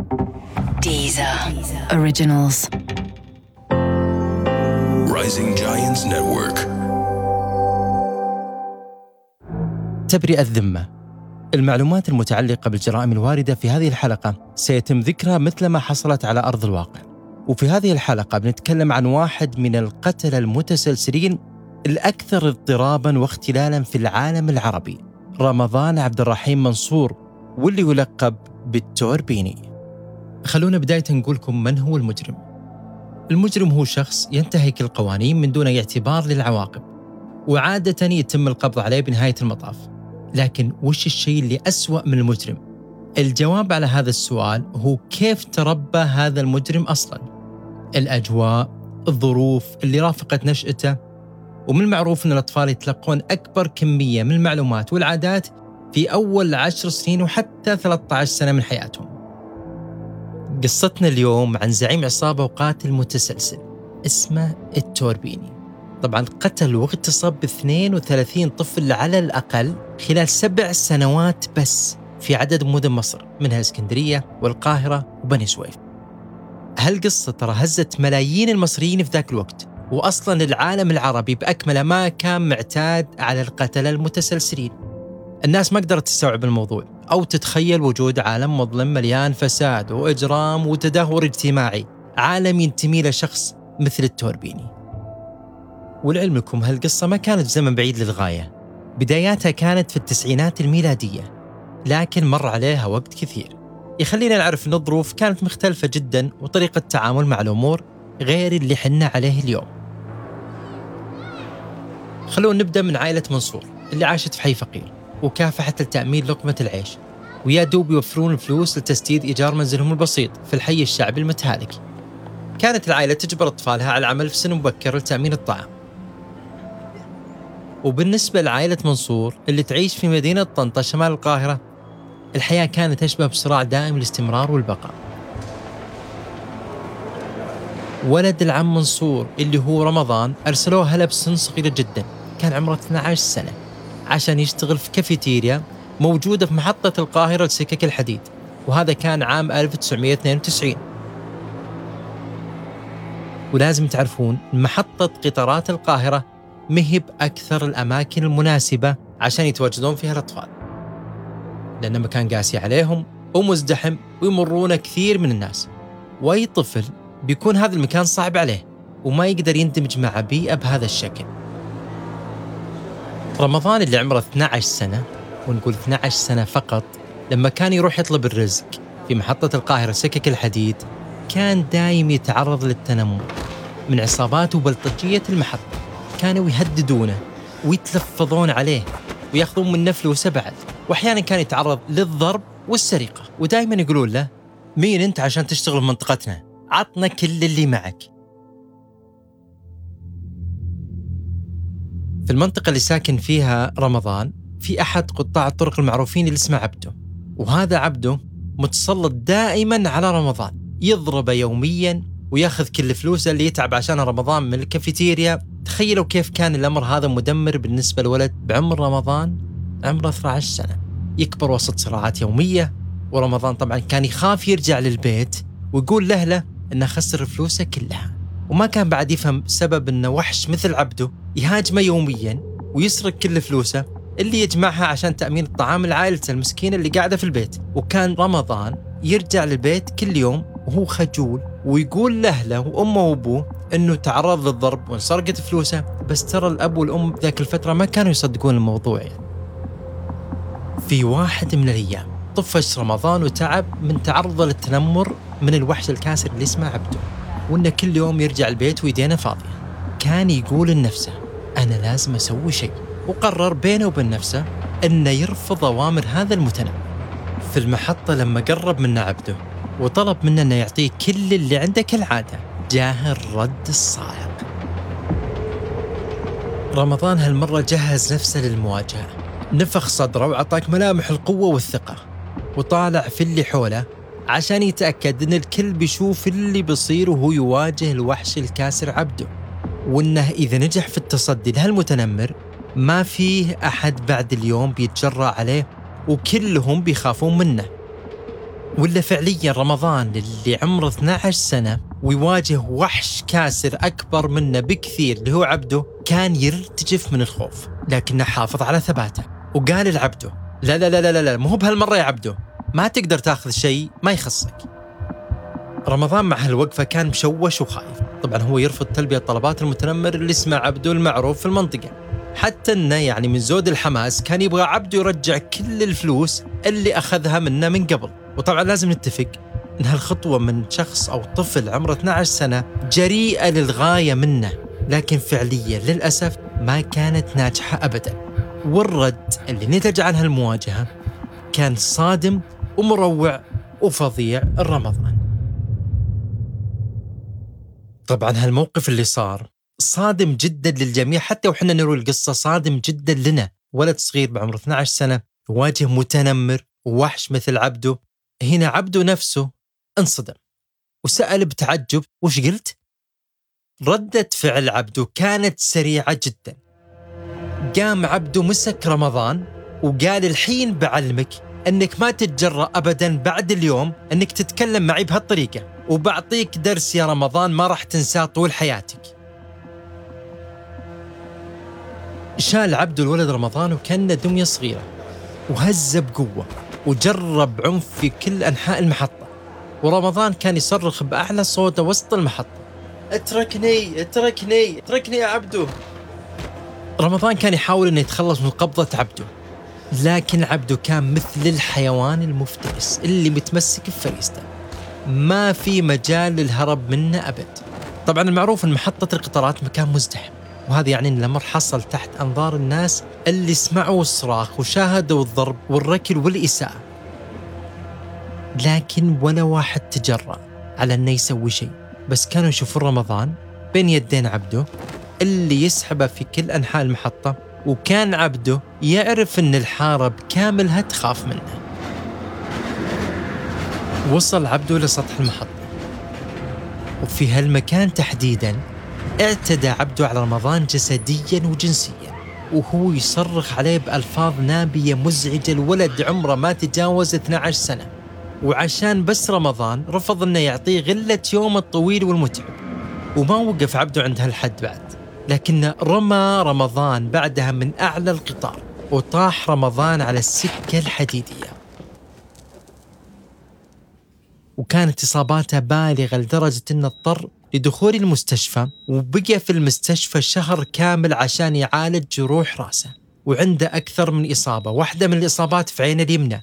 Deezer. Originals. Rising Giants Network. تبرئة الذمة المعلومات المتعلقة بالجرائم الواردة في هذه الحلقة سيتم ذكرها مثل ما حصلت على أرض الواقع وفي هذه الحلقة بنتكلم عن واحد من القتلة المتسلسلين الأكثر اضطرابا واختلالا في العالم العربي رمضان عبد الرحيم منصور واللي يلقب بالتوربيني خلونا بداية نقول لكم من هو المجرم. المجرم هو شخص ينتهك القوانين من دون أي اعتبار للعواقب وعادة يتم القبض عليه بنهاية المطاف. لكن وش الشيء اللي أسوأ من المجرم؟ الجواب على هذا السؤال هو كيف تربى هذا المجرم أصلا؟ الأجواء الظروف اللي رافقت نشأته ومن المعروف أن الأطفال يتلقون أكبر كمية من المعلومات والعادات في أول عشر سنين وحتى 13 سنة من حياتهم. قصتنا اليوم عن زعيم عصابة وقاتل متسلسل اسمه التوربيني. طبعا قتل واغتصب 32 طفل على الأقل خلال سبع سنوات بس في عدد مدن مصر منها الإسكندرية والقاهرة وبني سويف. هالقصة ترى هزت ملايين المصريين في ذاك الوقت وأصلا العالم العربي بأكمله ما كان معتاد على القتلة المتسلسلين. الناس ما قدرت تستوعب الموضوع. أو تتخيل وجود عالم مظلم مليان فساد وإجرام وتدهور اجتماعي. عالم ينتمي لشخص مثل التوربيني. ولعلمكم هالقصة ما كانت زمن بعيد للغاية. بداياتها كانت في التسعينات الميلادية لكن مر عليها وقت كثير. يخلينا نعرف أن الظروف كانت مختلفة جدا وطريقة التعامل مع الأمور غير اللي حنا عليه اليوم. خلونا نبدأ من عائلة منصور اللي عاشت في حي فقير. وكافحت لتأمين لقمة العيش. ويا دوب يوفرون الفلوس لتسديد إيجار منزلهم البسيط في الحي الشعبي المتهالك كانت العائلة تجبر أطفالها على العمل في سن مبكر لتأمين الطعام. وبالنسبة لعائلة منصور اللي تعيش في مدينة طنطا شمال القاهرة الحياة كانت تشبه بصراع دائم الاستمرار والبقاء. ولد العم منصور اللي هو رمضان أرسلوه هلا بسن صغيرة جدا كان عمره 12 سنة. عشان يشتغل في كافيتيريا موجودة في محطة القاهرة لسكك الحديد. وهذا كان عام 1992 ولازم تعرفون محطة قطارات القاهرة مهب أكثر الأماكن المناسبة عشان يتواجدون فيها الأطفال. لأن مكان قاسي عليهم ومزدحم ويمرون كثير من الناس. وأي طفل بيكون هذا المكان صعب عليه وما يقدر يندمج مع بيئة بهذا الشكل. رمضان اللي عمره 12 سنة ونقول 12 سنة فقط لما كان يروح يطلب الرزق في محطة القاهرة سكك الحديد كان دايم يتعرض للتنمر من عصابات وبلطجية المحطة. كانوا يهددونه ويتلفظون عليه ويأخذون منه فلوسه بعد وأحيانا كان يتعرض للضرب والسرقة. ودائما يقولون له مين أنت عشان تشتغل في منطقتنا؟ عطنا كل اللي معك. في المنطقة اللي ساكن فيها رمضان في أحد قطاع الطرق المعروفين اللي اسمه عبده. وهذا عبده متسلط دائما على رمضان. يضربه يوميا وياخذ كل فلوسه اللي يتعب عشان رمضان من الكافيتيريا. تخيلوا كيف كان الأمر هذا مدمر بالنسبة لولد بعمر رمضان عمره 12 سنة. يكبر وسط صراعات يومية ورمضان طبعا كان يخاف يرجع للبيت ويقول لأهله إنه خسر فلوسه كلها. وما كان بعد يفهم سبب إنه وحش مثل عبده يهاجمه يوميا ويسرق كل فلوسه اللي يجمعها عشان تأمين الطعام لعائلته المسكينة اللي قاعدة في البيت وكان رمضان يرجع للبيت كل يوم وهو خجول ويقول لأهله وأمه وأبوه أنه تعرض للضرب وانسرقت فلوسه بس ترى الأب والأم ذاك الفترة ما كانوا يصدقون الموضوع يعني. في واحد من الأيام طفش رمضان وتعب من تعرضه للتنمر من الوحش الكاسر اللي اسمه عبده وإنه كل يوم يرجع البيت ويدينه فاضيه كان يقول لنفسه أنا لازم أسوي شيء. وقرر بينه وبين نفسه إنه يرفض أوامر هذا المتنمر في المحطة لما قرب منه عبده وطلب منه إنه يعطيه كل اللي عنده كالعادة جاه الرد الصاعق رمضان هالمرة جهز نفسه للمواجهة. نفخ صدره وعطاك ملامح القوة والثقة وطالع في اللي حوله عشان يتأكد أن الكل بيشوف اللي بيصير وهو يواجه الوحش الكاسر عبده. وأنه إذا نجح في التصدي لهالمتنمر ما فيه أحد بعد اليوم بيتجرأ عليه وكلهم بيخافون منه. ولا فعليا رمضان اللي عمره 12 سنة ويواجه وحش كاسر أكبر منه بكثير اللي هو عبده كان يرتجف من الخوف لكنه حافظ على ثباته. وقال لعبده لا لا لا لا لا مو بهالمرة يا عبده ما تقدر تاخذ شيء ما يخصك. رمضان مع هالوقفة كان مشوش وخايف. طبعا هو يرفض تلبية طلبات المتنمر اللي اسمه عبده المعروف في المنطقة. حتى إنه يعني من زود الحماس كان يبغى عبده يرجع كل الفلوس اللي أخذها منه من قبل. وطبعا لازم نتفق إن هالخطوة من شخص أو طفل عمره 12 سنة جريئة للغاية منه. لكن فعليا للأسف ما كانت ناجحة ابدا. والرد اللي نتج عن هالمواجهة كان صادم ومروع وفظيع رمضان طبعا هالموقف اللي صار صادم جدا للجميع حتى وحنا نروي القصة صادم جدا لنا. ولد صغير بعمر 12 سنة يواجه متنمر ووحش مثل عبده. هنا عبده نفسه انصدم وسأل بتعجب وش قلت؟ ردة فعل عبده كانت سريعة جدا. قام عبده مسك رمضان وقال الحين بعلمك أنك ما تتجرأ ابدا بعد اليوم أنك تتكلم معي بهالطريقة وبعطيك درس يا رمضان ما راح تنساه طول حياتك. شال عبده الولد رمضان وكانه دمية صغيرة وهزه بقوة وجرب عنف في كل أنحاء المحطة ورمضان كان يصرخ بأعلى صوته وسط المحطة. اتركني اتركني اتركني يا عبده رمضان كان يحاول إنه يتخلص من قبضة عبده. لكن عبده كان مثل الحيوان المفترس اللي متمسك بفريسته. ما في مجال للهرب منه أبد. طبعا المعروف أن محطة القطارات مكان مزدحم وهذا يعني أن الأمر حصل تحت أنظار الناس اللي سمعوا الصراخ وشاهدوا الضرب والركل والإساءة. لكن ولا واحد تجرأ على أنه يسوي شيء. بس كانوا يشوفون رمضان بين يدين عبده اللي يسحبه في كل أنحاء المحطة. وكان عبده يعرف أن الحارة بكاملها تخاف منه. وصل عبده لسطح المحطة. وفي هالمكان تحديدا اعتدى عبده على رمضان جسديا وجنسيا وهو يصرخ عليه بألفاظ نابية مزعجة الولد عمره ما تجاوز 12 سنة. وعشان بس رمضان رفض إنه يعطيه غلة يوم الطويل والمتعب. وما وقف عبده عند هالحد بعد. لكنه رمى رمضان بعدها من أعلى القطار وطاح رمضان على السكة الحديدية. وكانت إصاباته بالغة لدرجة أنه اضطر لدخول المستشفى وبقى في المستشفى شهر كامل عشان يعالج جروح رأسه. وعنده أكثر من إصابة واحدة من الإصابات في عينه اليمنى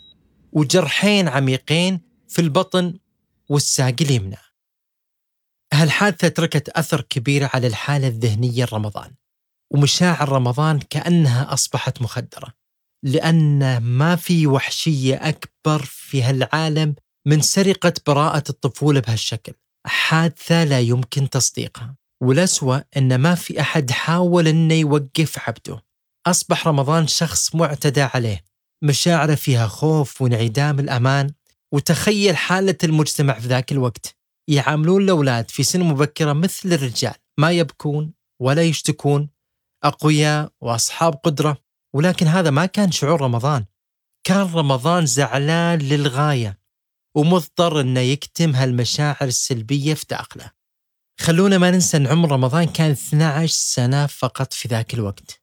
وجرحين عميقين في البطن والساق اليمنى. هالحادثة تركت أثر كبير على الحالة الذهنية رمضان ومشاعر رمضان كأنها أصبحت مخدرة لأن ما في وحشية أكبر في هالعالم من سرقة براءة الطفولة بهالشكل. حادثة لا يمكن تصديقها والأسوأ أن ما في أحد حاول أنه يوقف عبده. أصبح رمضان شخص معتدى عليه مشاعره فيها خوف وانعدام الأمان. وتخيل حالة المجتمع في ذاك الوقت. يعاملون الأولاد في سن مبكرة مثل الرجال ما يبكون ولا يشتكون أقوياء وأصحاب قدرة ولكن هذا ما كان شعور رمضان كان رمضان زعلان للغاية ومضطر إنه يكتم هالمشاعر السلبية في داخله. خلونا ما ننسى إن عمر رمضان كان 12 سنة فقط في ذاك الوقت.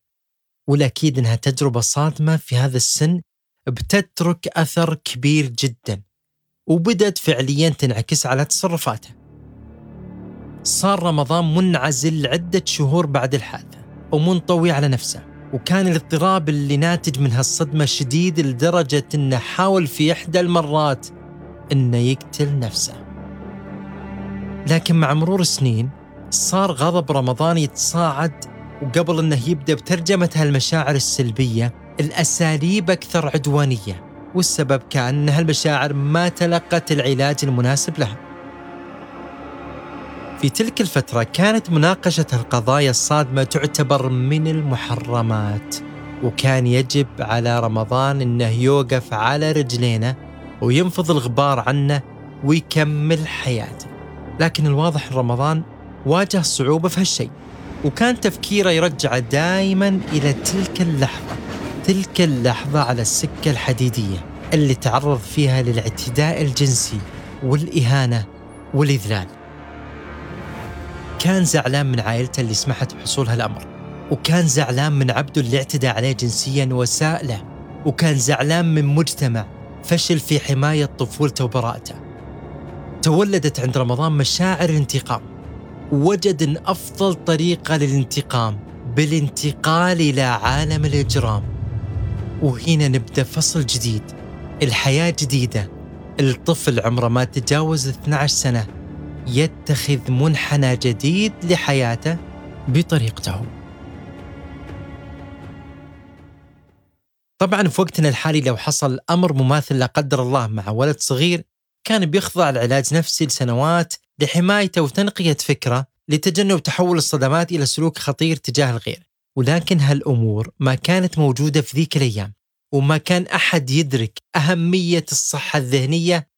والاكيد إنها تجربة صادمة في هذا السن بتترك أثر كبير جدا وبدت فعليا تنعكس على تصرفاته. صار رمضان منعزل لعدة شهور بعد الحادثة ومنطوي على نفسه وكان الاضطراب اللي ناتج من هالصدمة شديد لدرجة إنه حاول في إحدى المرات إنه يقتل نفسه. لكن مع مرور السنين صار غضب رمضان يتصاعد وقبل إنه يبدأ بترجمة هالمشاعر السلبية الأساليب أكثر عدوانية والسبب كان إن هالمشاعر ما تلقت العلاج المناسب لها. في تلك الفترة كانت مناقشة القضايا الصادمة تعتبر من المحرمات وكان يجب على رمضان انه يوقف على رجلينه وينفض الغبار عنه ويكمل حياته لكن الواضح رمضان واجه صعوبة في هالشيء وكان تفكيره يرجعه دائما إلى تلك اللحظة تلك اللحظة على السكة الحديدية اللي تعرض فيها للاعتداء الجنسي والإهانة والإذلال. كان زعلان من عائلته اللي سمحت بحصول هالأمر وكان زعلان من عبده اللي اعتدى عليه جنسيا وسائله وكان زعلان من مجتمع فشل في حماية طفولته وبراءته. تولدت عند رمضان مشاعر الانتقام وجد أن أفضل طريقة للانتقام بالانتقال إلى عالم الإجرام. وهنا نبدأ فصل جديد. الحياة جديدة. الطفل عمره ما تجاوز 12 سنة. يتخذ منحنى جديد لحياته بطريقته. طبعا في وقتنا الحالي لو حصل أمر مماثل لا قدر الله مع ولد صغير كان بيخضع لعلاج نفسي لسنوات لحمايته وتنقية فكرة لتجنب تحول الصدمات إلى سلوك خطير تجاه الغير. ولكن هالأمور ما كانت موجودة في ذيك الأيام وما كان أحد يدرك أهمية الصحة الذهنية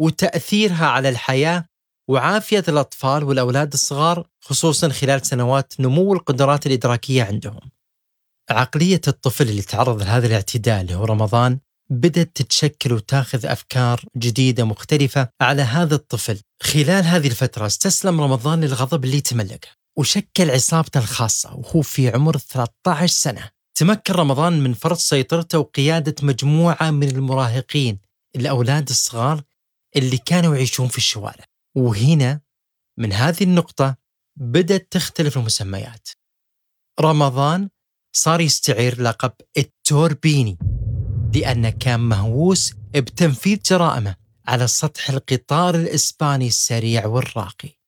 وتأثيرها على الحياة وعافية الأطفال والأولاد الصغار خصوصا خلال سنوات نمو القدرات الإدراكية عندهم. عقلية الطفل اللي تعرض لهذا الاعتداء اللي هو رمضان بدأت تتشكل وتاخذ أفكار جديدة مختلفة على هذا الطفل. خلال هذه الفترة استسلم رمضان للغضب اللي تملكه وشكل عصابته الخاصة وهو في عمر 13 سنة. تمكن رمضان من فرض سيطرته وقيادة مجموعة من المراهقين الأولاد الصغار اللي كانوا يعيشون في الشوارع. وهنا من هذه النقطة بدأت تختلف المسميات. رمضان صار يستعير لقب التوربيني لأنه كان مهووس بتنفيذ جرائمه على سطح القطار الإسباني السريع والراقي.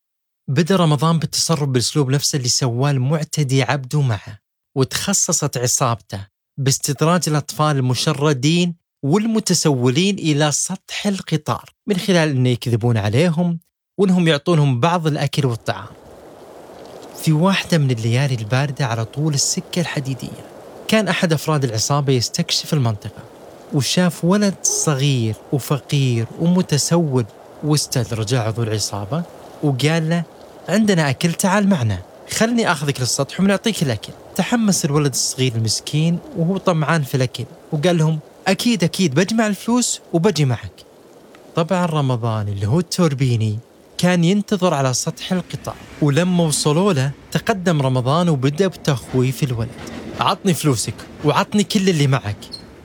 بدأ رمضان بالتصرف بالأسلوب نفسه اللي سواه المعتدي عبده معه وتخصصت عصابته باستدراج الأطفال المشردين والمتسولين إلى سطح القطار من خلال أن يكذبون عليهم وأنهم يعطونهم بعض الأكل والطعام. في واحدة من الليالي الباردة على طول السكة الحديدية كان أحد أفراد العصابة يستكشف المنطقة وشاف ولد صغير وفقير ومتسول واستدرج عضو العصابة وقال له عندنا أكل تعال معنا. خلني أخذك للسطح ونعطيك الأكل. تحمس الولد الصغير المسكين وهو طمعان في الأكل وقال لهم أكيد أكيد بجمع الفلوس وبجي معك. طبعا رمضان اللي هو التوربيني كان ينتظر على سطح القطار ولما وصلوا له تقدم رمضان وبدأ بتخويف الولد. عطني فلوسك وعطني كل اللي معك.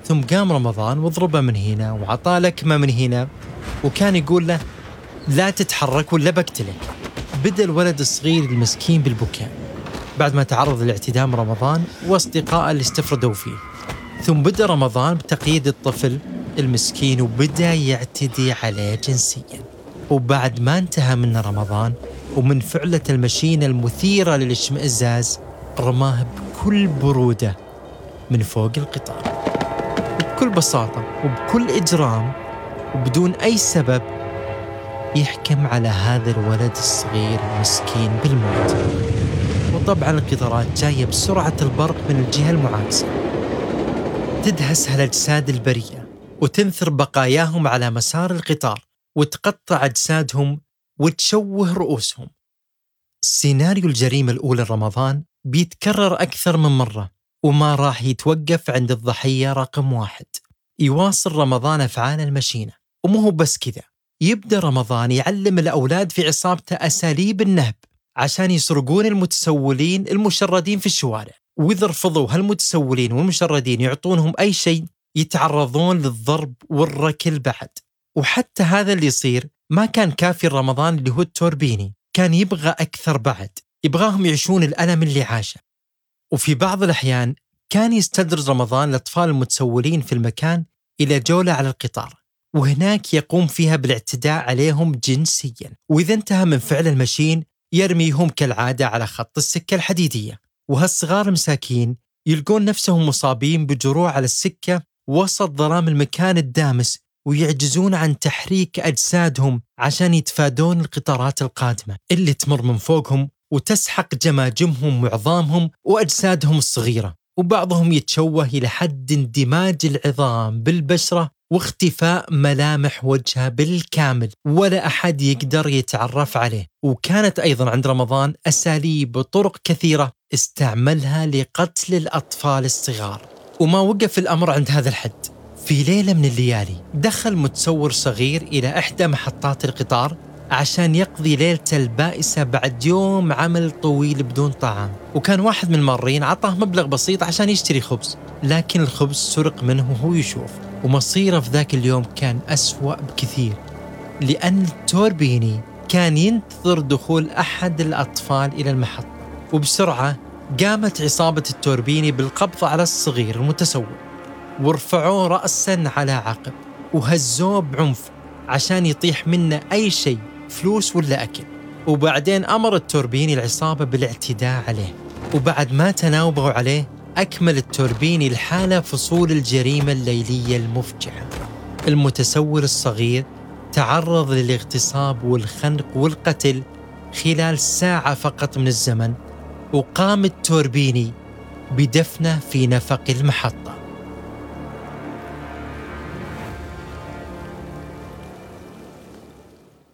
ثم قام رمضان وضربه من هنا وعطاه لكمة من هنا وكان يقول له لا تتحرك ولا بقتلك. بدأ الولد الصغير المسكين بالبكاء بعد ما تعرض لاعتداء رمضان واصدقائه اللي استفردوا فيه. ثم بدأ رمضان بتقييد الطفل المسكين وبدأ يعتدي عليه جنسيا. وبعد ما انتهى من رمضان ومن فعلة المشينة المثيرة للاشمئزاز رماه بكل برودة من فوق القطار. وبكل بساطة وبكل إجرام وبدون أي سبب يحكم على هذا الولد الصغير المسكين بالموت. وطبعا القطارات جاية بسرعة البرق من الجهة المعاكسة. تدهس هالأجساد البرية وتنثر بقاياهم على مسار القطار وتقطع أجسادهم وتشوه رؤوسهم. سيناريو الجريمة الأولى رمضان بيتكرر أكثر من مرة وما راح يتوقف عند الضحية رقم واحد. يواصل رمضان أفعال المشينة ومو بس كذا. يبدأ رمضان يعلم الأولاد في عصابته أساليب النهب عشان يسرقون المتسولين المشردين في الشوارع. وإذا رفضوا هالمتسولين والمشردين يعطونهم أي شيء يتعرضون للضرب والركل بعد. وحتى هذا اللي يصير ما كان كافي رمضان اللي هو التوربيني. كان يبغى أكثر بعد. يبغاهم يعيشون الألم اللي عاشه. وفي بعض الأحيان كان يستدرج رمضان الأطفال المتسولين في المكان إلى جولة على القطار. وهناك يقوم فيها بالاعتداء عليهم جنسيا. وإذا انتهى من فعل المشين يرميهم كالعادة على خط السكة الحديدية. وهالصغار المساكين يلقون نفسهم مصابين بجروح على السكة وسط ظلام المكان الدامس ويعجزون عن تحريك أجسادهم عشان يتفادون القطارات القادمة. اللي تمر من فوقهم وتسحق جماجمهم وعظامهم وأجسادهم الصغيرة. وبعضهم يتشوه إلى حد اندماج العظام بالبشرة واختفاء ملامح وجهه بالكامل ولا أحد يقدر يتعرف عليه. وكانت أيضا عند رمضان أساليب وطرق كثيرة استعملها لقتل الأطفال الصغار. وما وقف الأمر عند هذا الحد. في ليلة من الليالي دخل متسور صغير إلى إحدى محطات القطار عشان يقضي ليلته البائسة بعد يوم عمل طويل بدون طعام. وكان واحد من المارين عطاه مبلغ بسيط عشان يشتري خبز لكن الخبز سرق منه وهو يشوف ومصيره في ذاك اليوم كان أسوأ بكثير لأن التوربيني كان ينتظر دخول أحد الأطفال إلى المحطة وبسرعة قامت عصابة التوربيني بالقبض على الصغير المتسول ورفعوه رأسا على عقب وهزوه بعنف عشان يطيح منه أي شيء. فلوس ولا أكل. وبعدين أمر التوربيني العصابة بالاعتداء عليه. وبعد ما تناوبوا عليه أكمل التوربيني الحالة فصول الجريمة الليلية المفجعة. المتسول الصغير تعرض للاغتصاب والخنق والقتل خلال ساعة فقط من الزمن وقام التوربيني بدفنه في نفق المحطة.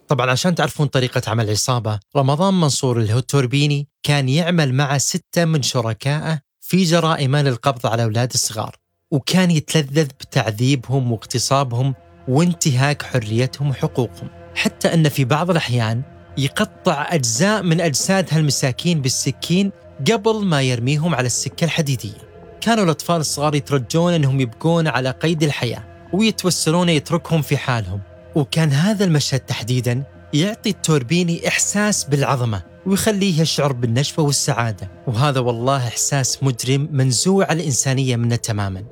طبعا عشان تعرفون طريقة عمل العصابة رمضان منصور التوربيني كان يعمل مع ستة من شركائه في جرائم للقبض على أولاد الصغار وكان يتلذذ بتعذيبهم واغتصابهم وانتهاك حريتهم وحقوقهم. حتى أن في بعض الأحيان يقطع أجزاء من أجساد هالمساكين بالسكين قبل ما يرميهم على السكة الحديدية. كانوا الأطفال الصغار يترجون أنهم يبقون على قيد الحياة ويتوسلون يتركهم في حالهم. وكان هذا المشهد تحديدا يعطي التوربيني إحساس بالعظمة ويخليه يشعر بالنشوة والسعادة. وهذا والله إحساس مجرم منزوع الإنسانية منه تماما.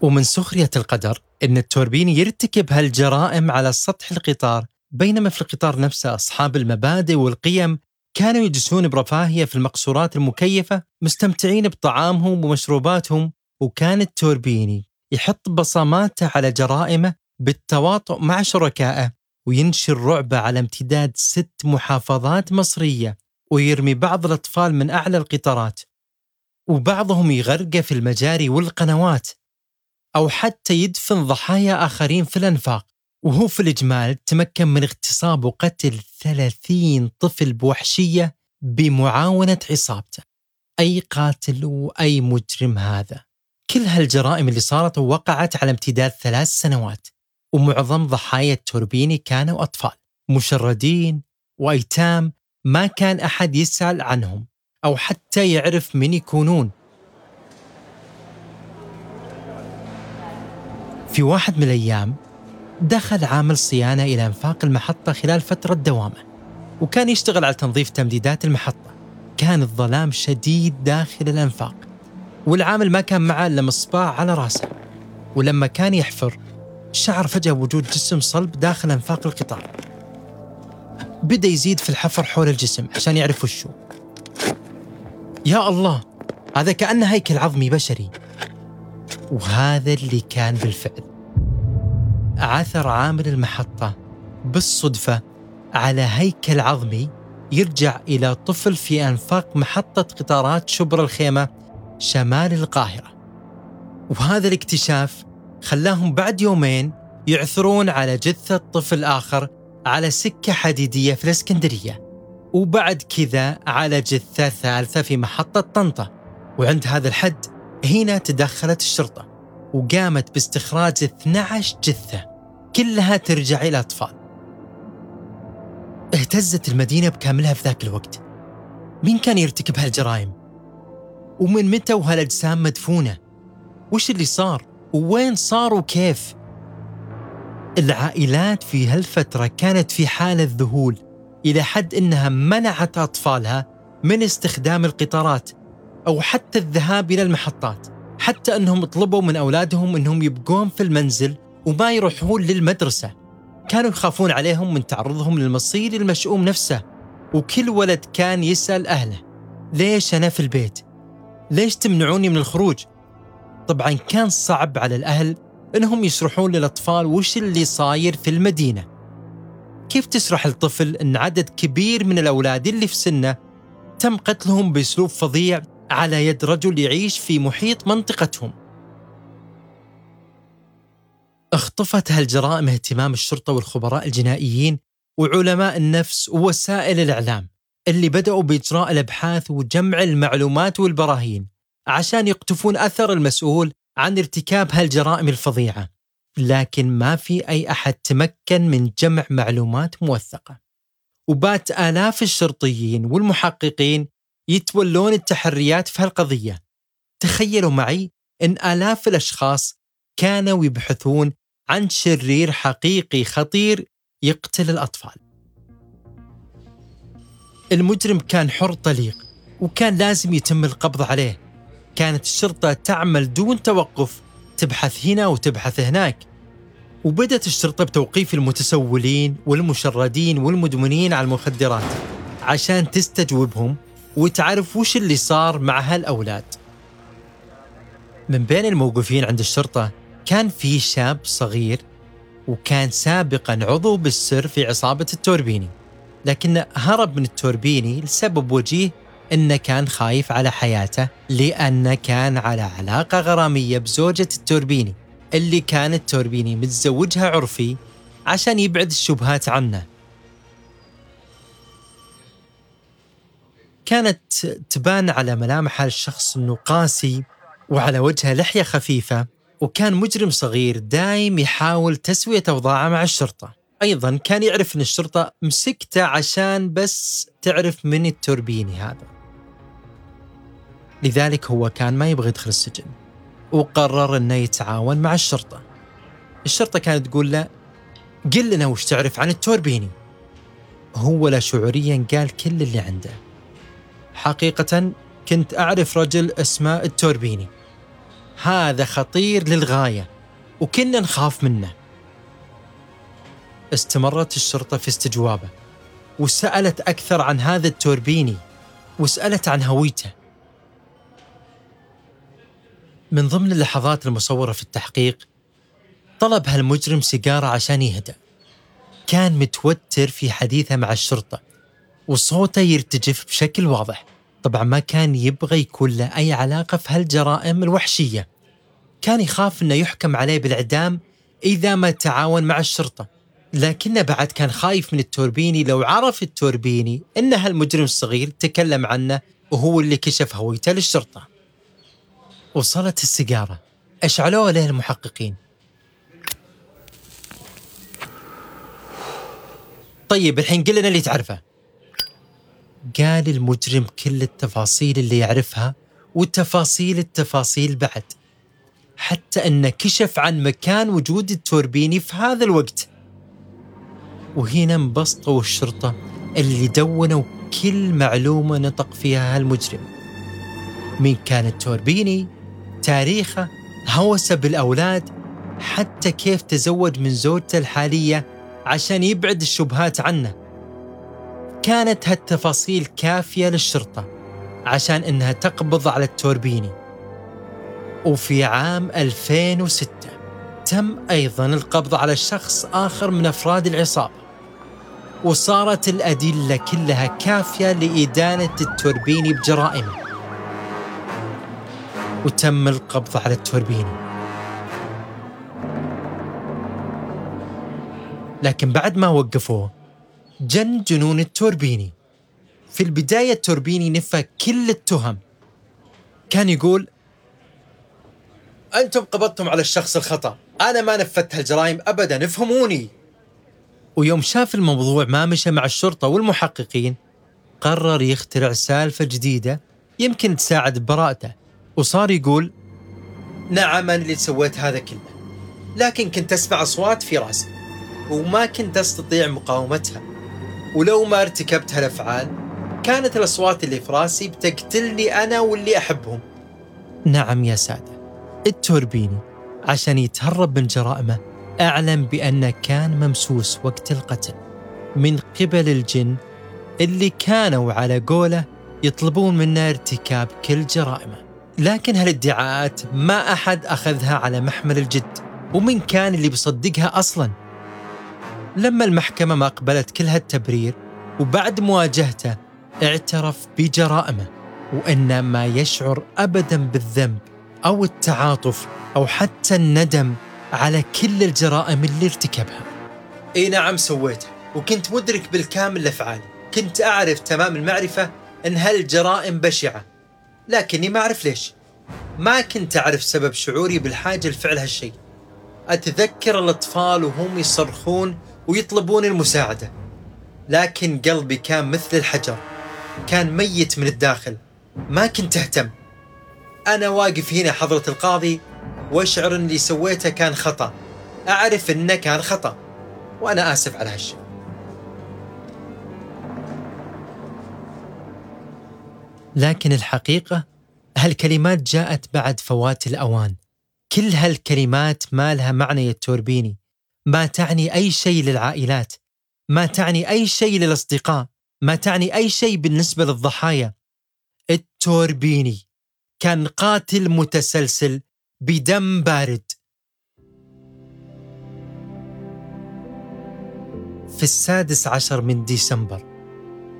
ومن سخرية القدر أن التوربيني يرتكب هالجرائم على سطح القطار بينما في القطار نفسه أصحاب المبادئ والقيم كانوا يجلسون برفاهية في المقصورات المكيفة مستمتعين بطعامهم ومشروباتهم وكان التوربيني يحط بصماته على جرائمه بالتواطؤ مع شركائه وينشر رعبة على امتداد ست محافظات مصرية ويرمي بعض الأطفال من أعلى القطارات. وبعضهم يغرقه في المجاري والقنوات أو حتى يدفن ضحايا آخرين في الأنفاق. وهو في الإجمال تمكن من اغتصاب وقتل 30 طفل بوحشية بمعاونة عصابته. أي قاتل وأي مجرم هذا؟ كل هالجرائم اللي صارت وقعت على امتداد ثلاث سنوات. ومعظم ضحايا التوربيني كانوا أطفال مشردين وأيتام ما كان أحد يسأل عنهم أو حتى يعرف من يكونون. في واحد من الأيام دخل عامل صيانة إلى أنفاق المحطة خلال فترة دوامة وكان يشتغل على تنظيف تمديدات المحطة. كان الظلام شديد داخل الأنفاق والعامل ما كان معه إلا مصباح على راسه ولما كان يحفر شعر فجأة وجود جسم صلب داخل أنفاق القطار. بدأ يزيد في الحفر حول الجسم عشان يعرف وشو. يا الله هذا كأنه هيكل عظمي بشري. وهذا اللي كان بالفعل. عثر عامل المحطة بالصدفة على هيكل عظمي يرجع إلى طفل في أنفاق محطة قطارات شبرا الخيمة شمال القاهرة. وهذا الاكتشاف خلاهم بعد يومين يعثرون على جثة طفل آخر على سكة حديدية في الإسكندرية وبعد كذا على جثة ثالثة في محطة طنطا وعند هذا الحد هنا تدخلت الشرطة وقامت باستخراج 12 جثة كلها ترجع إلى أطفال اهتزت المدينة بكاملها في ذاك الوقت مين كان يرتكب هالجرائم؟ ومن متى وهالأجسام مدفونة؟ وش اللي صار؟ ووين صار وكيف؟ العائلات في هالفترة كانت في حالة ذهول إلى حد أنها منعت أطفالها من استخدام القطارات أو حتى الذهاب إلى المحطات حتى أنهم طلبوا من أولادهم أنهم يبقون في المنزل وما يروحون للمدرسة كانوا يخافون عليهم من تعرضهم للمصير المشؤوم نفسه وكل ولد كان يسأل أهله ليش أنا في البيت؟ ليش تمنعوني من الخروج؟ طبعا كان صعب على الأهل أنهم يشرحون للأطفال وش اللي صاير في المدينة. كيف تشرح الطفل أن عدد كبير من الأولاد اللي في سنه تم قتلهم بأسلوب فظيع على يد رجل يعيش في محيط منطقتهم؟ اخطفت هالجرائم اهتمام الشرطة والخبراء الجنائيين وعلماء النفس ووسائل الإعلام اللي بدأوا بإجراء الأبحاث وجمع المعلومات والبراهين. عشان يقتفون أثر المسؤول عن ارتكاب هالجرائم الفظيعة. لكن ما في أي أحد تمكن من جمع معلومات موثقة. وبات آلاف الشرطيين والمحققين يتولون التحريات في هالقضية. تخيلوا معي أن آلاف الأشخاص كانوا يبحثون عن شرير حقيقي خطير يقتل الأطفال. المجرم كان حر طليق وكان لازم يتم القبض عليه. كانت الشرطة تعمل دون توقف تبحث هنا وتبحث هناك. وبدت الشرطة بتوقيف المتسولين والمشردين والمدمنين على المخدرات عشان تستجوبهم وتعرف وش اللي صار مع هالأولاد. من بين الموقوفين عند الشرطة كان في شاب صغير وكان سابقا عضو بالسر في عصابة التوربيني لكن هرب من التوربيني لسبب وجيه إنه كان خايف على حياته لأنه كان على علاقة غرامية بزوجة التوربيني اللي كان التوربيني متزوجها عرفي عشان يبعد الشبهات عنه. كانت تبان على ملامح الشخص إنه قاسي وعلى وجهه لحية خفيفة وكان مجرم صغير دايم يحاول تسوية أوضاعه مع الشرطة. أيضا كان يعرف إن الشرطة مسكته عشان بس تعرف من التوربيني هذا. لذلك هو كان ما يبغى يدخل السجن وقرر إنه يتعاون مع الشرطة. الشرطة كانت تقول له قل لنا وش تعرف عن التوربيني. هو لا شعوريا قال كل اللي عنده. حقيقة كنت أعرف رجل اسمه التوربيني. هذا خطير للغاية وكنا نخاف منه. استمرت الشرطة في استجوابه وسألت أكثر عن هذا التوربيني وسألت عن هويته من ضمن اللحظات المصورة في التحقيق طلب هالمجرم سيجارة عشان يهدأ. كان متوتر في حديثه مع الشرطة وصوته يرتجف بشكل واضح. طبعا ما كان يبغى يكون له أي علاقة في هالجرائم الوحشية. كان يخاف أنه يحكم عليه بالإعدام إذا ما تعاون مع الشرطة. لكنه بعد كان خايف من التوربيني. لو عرف التوربيني أن هالمجرم الصغير تكلم عنه وهو اللي كشف هويته للشرطة وصلت السيجارة. أشعلوها له المحققين. طيب الحين قل لنا اللي تعرفه. قال المجرم كل التفاصيل اللي يعرفها وتفاصيل التفاصيل بعد حتى انه كشف عن مكان وجود التوربيني في هذا الوقت. وهنا انبسطوا الشرطة اللي دونوا كل معلومة نطق فيها هالمجرم. مين كان التوربيني تاريخه هوسه بالأولاد حتى كيف تزوج من زوجته الحالية عشان يبعد الشبهات عنه. كانت هالتفاصيل كافية للشرطة عشان إنها تقبض على التوربيني. وفي عام 2006 تم أيضا القبض على شخص آخر من أفراد العصابة. وصارت الأدلة كلها كافية لإدانة التوربيني بجرائمه. وتم القبض على التوربيني. لكن بعد ما وقفوه جن جنون التوربيني. في البداية التوربيني نفى كل التهم. كان يقول أنتم قبضتم على الشخص الخطأ. أنا ما نفذت هالجرائم أبدا افهموني. ويوم شاف الموضوع ما مشى مع الشرطة والمحققين قرر يخترع سالفة جديدة يمكن تساعد ببراءته وصار يقول نعم أنا اللي سويت هذا كله لكن كنت أسمع أصوات في رأسي وما كنت أستطيع مقاومتها ولو ما ارتكبت هالأفعال كانت الأصوات اللي في رأسي بتقتلني أنا واللي أحبهم. نعم يا سادة التوربيني عشان يتهرب من جرائمه أعلن بأنه كان ممسوس وقت القتل من قبل الجن اللي كانوا على قوله يطلبون منه ارتكاب كل جرائمه. لكن هالادعاءات ما أحد أخذها على محمل الجد ومن كان اللي بيصدقها أصلا. لما المحكمة ما قبلت كل هالتبرير وبعد مواجهته اعترف بجرائمه وأنه ما يشعر أبدا بالذنب أو التعاطف أو حتى الندم على كل الجرائم اللي ارتكبها. إي نعم سويتها وكنت مدرك بالكامل لافعالي كنت أعرف تمام المعرفة إن هالجرائم بشعة. لكني ما أعرف ليش. ما كنت أعرف سبب شعوري بالحاجة لفعل هالشيء. أتذكر الأطفال وهم يصرخون ويطلبون المساعدة. لكن قلبي كان مثل الحجر. كان ميت من الداخل. ما كنت أهتم. أنا واقف هنا حضرة القاضي وأشعر أن اللي سويته كان خطأ. أعرف أنه كان خطأ وأنا آسف على هالشيء. لكن الحقيقة هالكلمات جاءت بعد فوات الأوان. كل هالكلمات ما لها معنى يا التوربيني ما تعني أي شيء للعائلات. ما تعني أي شيء للأصدقاء. ما تعني أي شيء بالنسبة للضحايا. التوربيني كان قاتل متسلسل بدم بارد. في السادس عشر من ديسمبر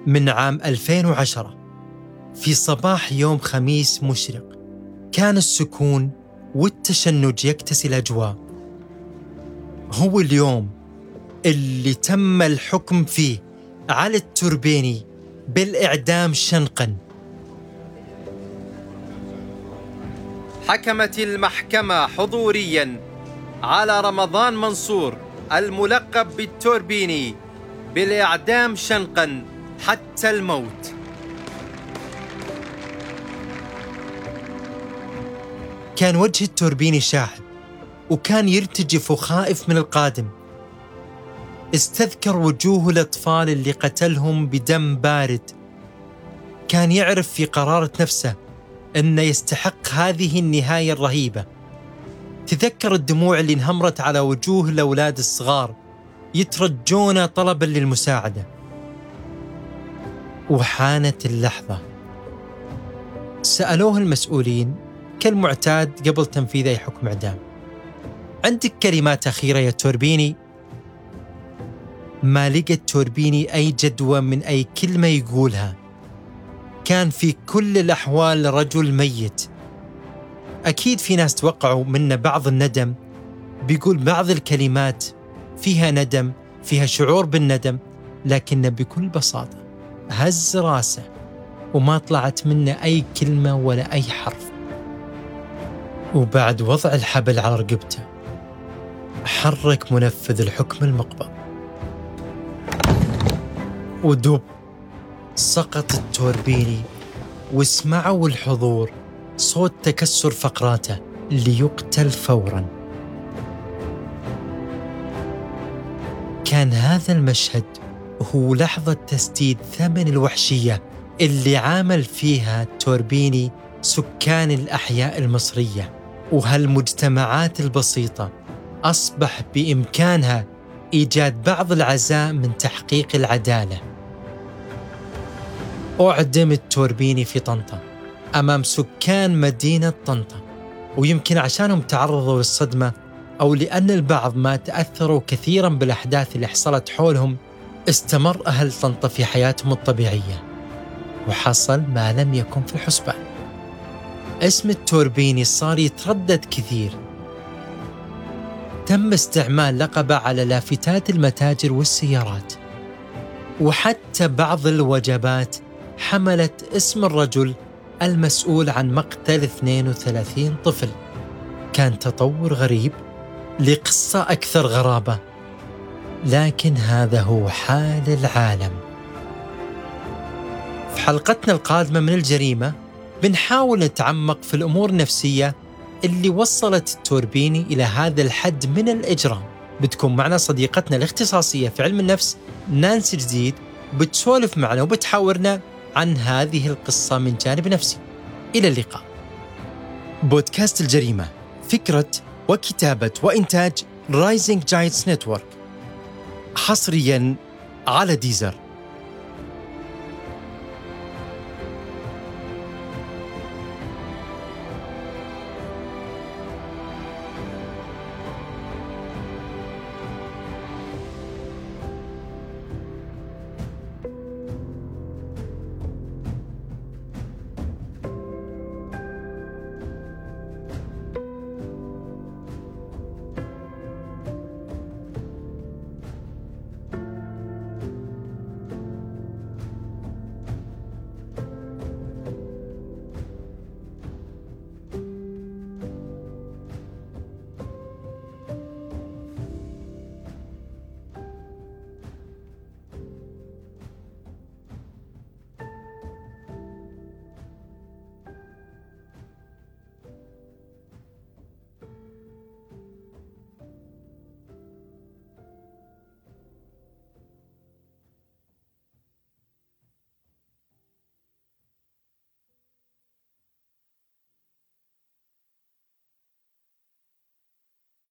من عام 2010 في صباح يوم خميس مشرق. كان السكون والتشنج يكتسي الأجواء. هو اليوم اللي تم الحكم فيه على التربيني بالإعدام شنقا. حكمت المحكمة حضوريا على رمضان منصور الملقب بالتوربيني بالإعدام شنقا حتى الموت. كان وجه التوربيني شاحب وكان يرتجف وخائف من القادم. استذكر وجوه الأطفال اللي قتلهم بدم بارد. كان يعرف في قرارة نفسه أنه يستحق هذه النهاية الرهيبة. تذكر الدموع اللي انهمرت على وجوه الأولاد الصغار يترجون طلبا للمساعدة. وحانت اللحظة. سألوه المسؤولين كالمعتاد قبل تنفيذ أي حكم إعدام. عندك كلمات أخيرة يا توربيني؟ ما لقت توربيني أي جدوى من أي كلمة يقولها. كان في كل الأحوال رجل ميت. أكيد في ناس توقعوا منه بعض الندم. بيقول بعض الكلمات فيها ندم فيها شعور بالندم لكنه بكل بساطة هز راسه وما طلعت منه أي كلمة ولا أي حرف. وبعد وضع الحبل على رقبته حرك منفذ الحكم المقبض ودب سقط التوربيني واسمعوا الحضور صوت تكسر فقراته ليقتل فورا. كان هذا المشهد هو لحظة تسديد ثمن الوحشية اللي عامل فيها توربيني سكان الأحياء المصرية. وهالمجتمعات البسيطة أصبح بإمكانها إيجاد بعض العزاء من تحقيق العدالة. أعدم التوربيني في طنطا أمام سكان مدينة طنطا ويمكن عشانهم تعرضوا للصدمة أو لأن البعض ما تأثروا كثيرا بالأحداث اللي حصلت حولهم استمر أهل طنطا في حياتهم الطبيعية وحصل ما لم يكن في الحسبان. اسم التوربيني صار يتردد كثير. تم استعمال لقبه على لافتات المتاجر والسيارات. وحتى بعض الوجبات حملت اسم الرجل المسؤول عن مقتل 32 طفل. كان تطور غريب لقصة أكثر غرابة. لكن هذا هو حال العالم. في حلقتنا القادمة من الجريمة بنحاول نتعمق في الأمور النفسية اللي وصلت التوربيني إلى هذا الحد من الإجرام. بتكون معنا صديقتنا الاختصاصية في علم النفس نانسي جديد بتسولف معنا وبتحاورنا عن هذه القصة من جانب نفسي. إلى اللقاء. بودكاست الجريمة فكرة وكتابة وإنتاج Rising Giants Network حصريا على Deezer.